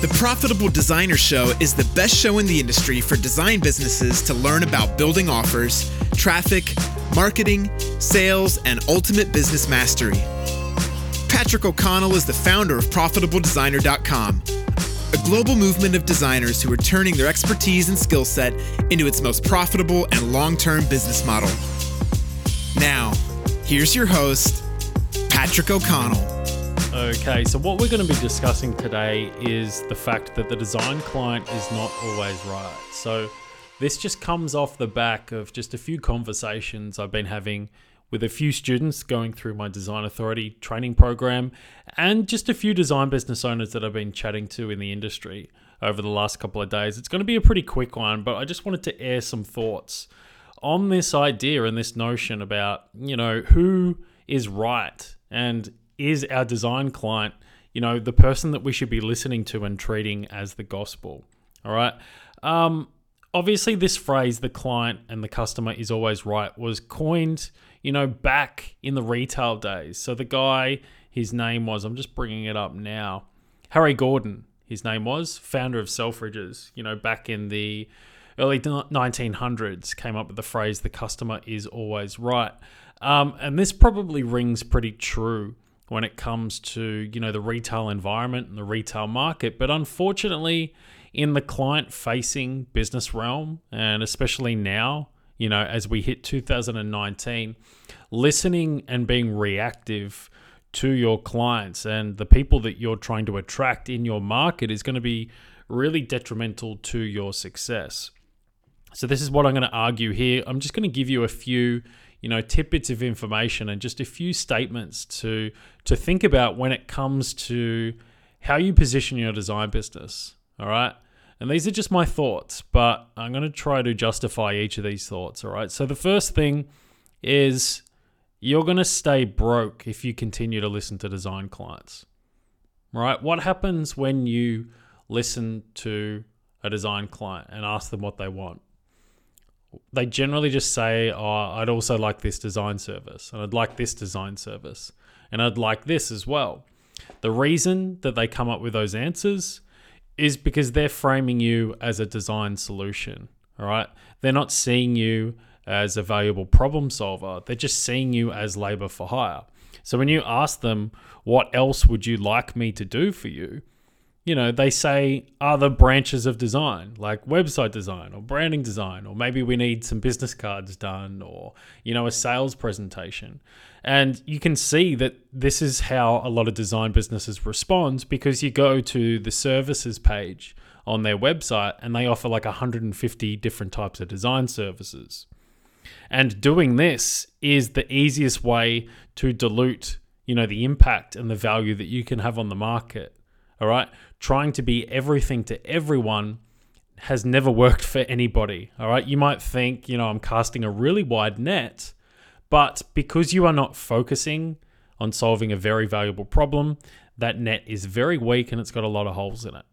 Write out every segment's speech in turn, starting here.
The Profitable Designer Show is the best show in the industry for design businesses to learn about building offers, traffic, marketing, sales, and ultimate business mastery. Patrick O'Connell is the founder of ProfitableDesigner.com, a global movement of designers who are turning their expertise and skill set into its most profitable and long term business model. Now, here's your host, Patrick O'Connell. Okay, so what we're going to be discussing today is the fact that the design client is not always right. So, this just comes off the back of just a few conversations I've been having with a few students going through my Design Authority training program and just a few design business owners that I've been chatting to in the industry over the last couple of days. It's going to be a pretty quick one, but I just wanted to air some thoughts on this idea and this notion about, you know, who is right and is our design client, you know, the person that we should be listening to and treating as the gospel. All right. Um, obviously, this phrase, the client and the customer is always right, was coined, you know, back in the retail days. So the guy, his name was, I'm just bringing it up now, Harry Gordon, his name was, founder of Selfridges, you know, back in the early 1900s, came up with the phrase, the customer is always right. Um, and this probably rings pretty true when it comes to you know the retail environment and the retail market. But unfortunately in the client facing business realm and especially now you know as we hit 2019 listening and being reactive to your clients and the people that you're trying to attract in your market is going to be really detrimental to your success. So this is what I'm going to argue here. I'm just going to give you a few you know tidbits of information and just a few statements to to think about when it comes to how you position your design business all right? And these are just my thoughts but i'm going to try to justify each of these thoughts all right? So the first thing is you're going to stay broke if you continue to listen to design clients right? What happens when you listen to a design client and ask them what they want they generally just say, "Oh, I'd also like this design service, and I'd like this design service, and I'd like this as well." The reason that they come up with those answers is because they're framing you as a design solution. All right, they're not seeing you as a valuable problem solver. They're just seeing you as labor for hire. So when you ask them, "What else would you like me to do for you?" You know, they say other branches of design, like website design or branding design, or maybe we need some business cards done or, you know, a sales presentation. And you can see that this is how a lot of design businesses respond because you go to the services page on their website and they offer like 150 different types of design services. And doing this is the easiest way to dilute, you know, the impact and the value that you can have on the market. All right trying to be everything to everyone has never worked for anybody. All right. You might think, you know, I'm casting a really wide net, but because you are not focusing on solving a very valuable problem, that net is very weak and it's got a lot of holes in it.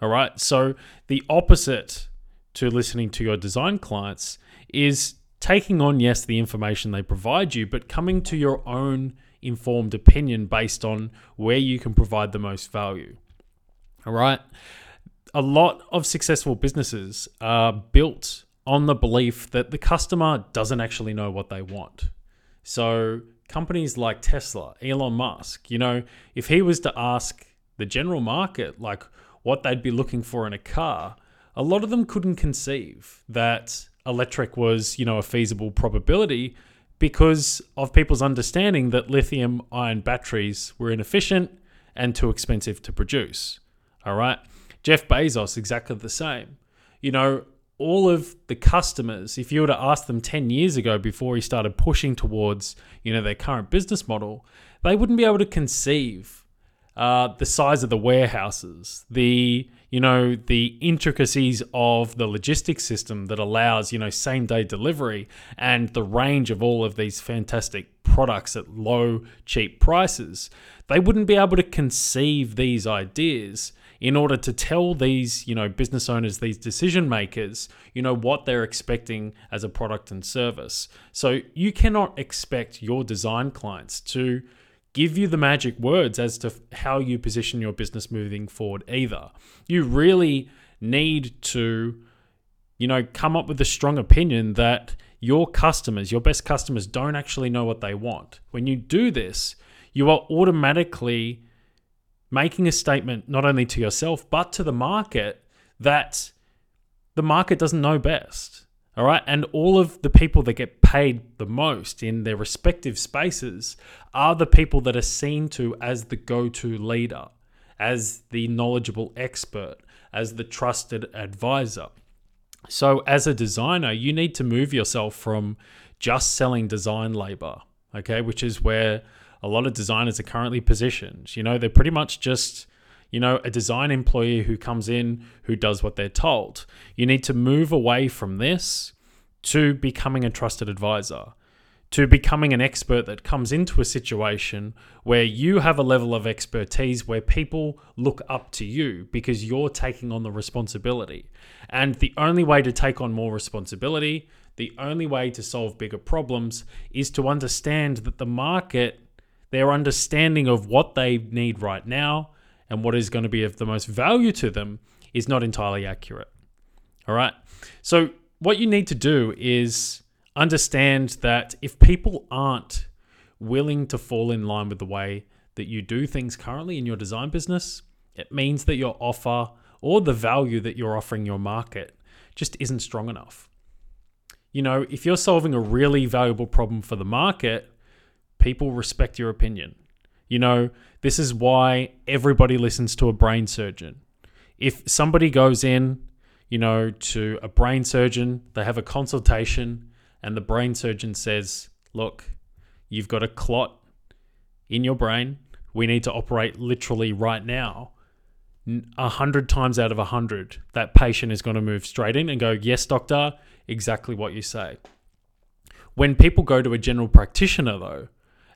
All right. So the opposite to listening to your design clients is taking on, yes, the information they provide you, but coming to your own informed opinion based on where you can provide the most value. All right. A lot of successful businesses are built on the belief that the customer doesn't actually know what they want. So, companies like Tesla, Elon Musk, you know, if he was to ask the general market, like what they'd be looking for in a car, a lot of them couldn't conceive that electric was, you know, a feasible probability because of people's understanding that lithium ion batteries were inefficient and too expensive to produce. All right. Jeff Bezos, exactly the same. You know, all of the customers, if you were to ask them 10 years ago before he started pushing towards, you know, their current business model, they wouldn't be able to conceive uh, the size of the warehouses, the, you know, the intricacies of the logistics system that allows, you know, same day delivery and the range of all of these fantastic products at low, cheap prices. They wouldn't be able to conceive these ideas in order to tell these, you know, business owners, these decision makers, you know, what they're expecting as a product and service. So you cannot expect your design clients to give you the magic words as to how you position your business moving forward either. You really need to, you know, come up with a strong opinion that your customers, your best customers, don't actually know what they want. When you do this, you are automatically making a statement not only to yourself, but to the market that the market doesn't know best. All right. And all of the people that get paid the most in their respective spaces are the people that are seen to as the go to leader, as the knowledgeable expert, as the trusted advisor. So, as a designer, you need to move yourself from just selling design labor, okay, which is where a lot of designers are currently positioned. You know, they're pretty much just you know, a design employee who comes in who does what they're told. You need to move away from this to becoming a trusted advisor, to becoming an expert that comes into a situation where you have a level of expertise where people look up to you because you're taking on the responsibility. And the only way to take on more responsibility, the only way to solve bigger problems is to understand that the market, their understanding of what they need right now, and what is going to be of the most value to them is not entirely accurate. All right. So, what you need to do is understand that if people aren't willing to fall in line with the way that you do things currently in your design business, it means that your offer or the value that you're offering your market just isn't strong enough. You know, if you're solving a really valuable problem for the market, people respect your opinion. You know, this is why everybody listens to a brain surgeon. If somebody goes in, you know, to a brain surgeon, they have a consultation, and the brain surgeon says, Look, you've got a clot in your brain. We need to operate literally right now. A hundred times out of a hundred, that patient is going to move straight in and go, Yes, doctor, exactly what you say. When people go to a general practitioner, though,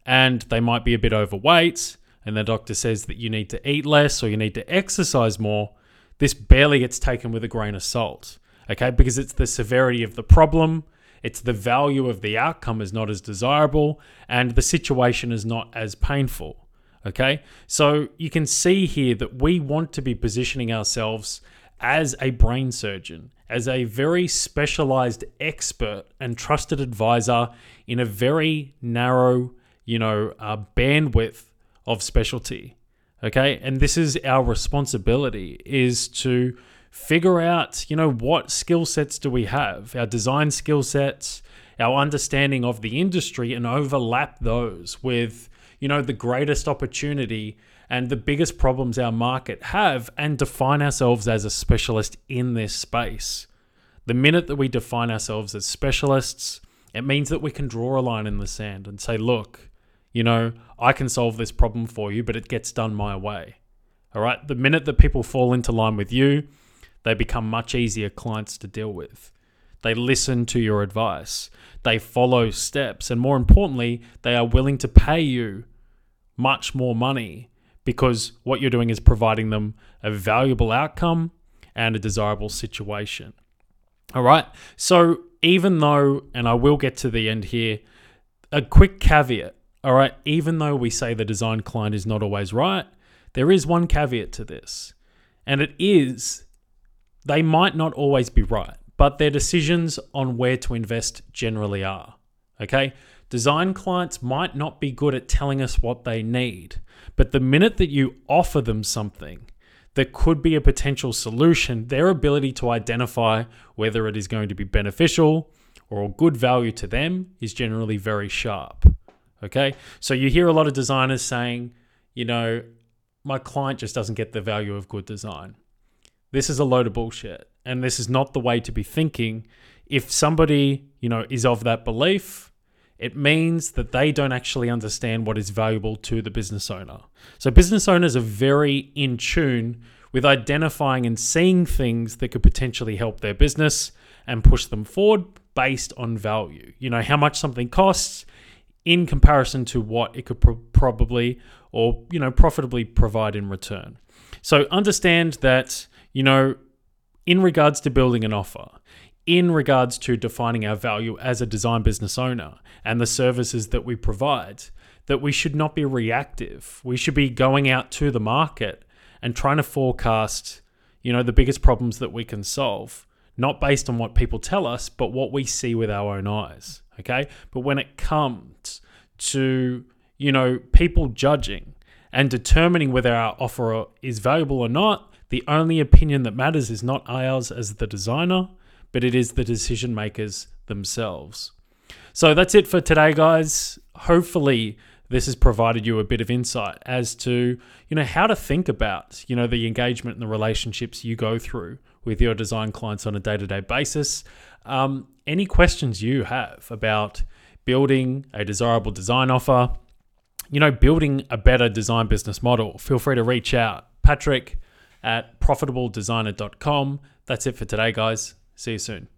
and they might be a bit overweight, and the doctor says that you need to eat less or you need to exercise more, this barely gets taken with a grain of salt. Okay, because it's the severity of the problem, it's the value of the outcome is not as desirable, and the situation is not as painful. Okay, so you can see here that we want to be positioning ourselves as a brain surgeon, as a very specialized expert and trusted advisor in a very narrow you know, uh, bandwidth of specialty. Okay. And this is our responsibility is to figure out, you know, what skill sets do we have, our design skill sets, our understanding of the industry, and overlap those with, you know, the greatest opportunity and the biggest problems our market have and define ourselves as a specialist in this space. The minute that we define ourselves as specialists, it means that we can draw a line in the sand and say, look, you know, I can solve this problem for you, but it gets done my way. All right. The minute that people fall into line with you, they become much easier clients to deal with. They listen to your advice, they follow steps, and more importantly, they are willing to pay you much more money because what you're doing is providing them a valuable outcome and a desirable situation. All right. So, even though, and I will get to the end here, a quick caveat all right, even though we say the design client is not always right, there is one caveat to this. And it is they might not always be right, but their decisions on where to invest generally are. Okay? Design clients might not be good at telling us what they need, but the minute that you offer them something that could be a potential solution, their ability to identify whether it is going to be beneficial or good value to them is generally very sharp. Okay. So you hear a lot of designers saying, you know, my client just doesn't get the value of good design. This is a load of bullshit. And this is not the way to be thinking. If somebody, you know, is of that belief, it means that they don't actually understand what is valuable to the business owner. So business owners are very in tune with identifying and seeing things that could potentially help their business and push them forward based on value. You know, how much something costs, in comparison to what it could pro- probably or you know profitably provide in return. So understand that you know in regards to building an offer, in regards to defining our value as a design business owner and the services that we provide, that we should not be reactive. We should be going out to the market and trying to forecast, you know, the biggest problems that we can solve, not based on what people tell us, but what we see with our own eyes. Okay. But when it comes to, you know, people judging and determining whether our offer is valuable or not, the only opinion that matters is not ours as the designer, but it is the decision makers themselves. So that's it for today, guys. Hopefully, this has provided you a bit of insight as to you know how to think about you know the engagement and the relationships you go through with your design clients on a day-to-day basis um, any questions you have about building a desirable design offer you know building a better design business model feel free to reach out. Patrick at profitabledesigner.com that's it for today guys. See you soon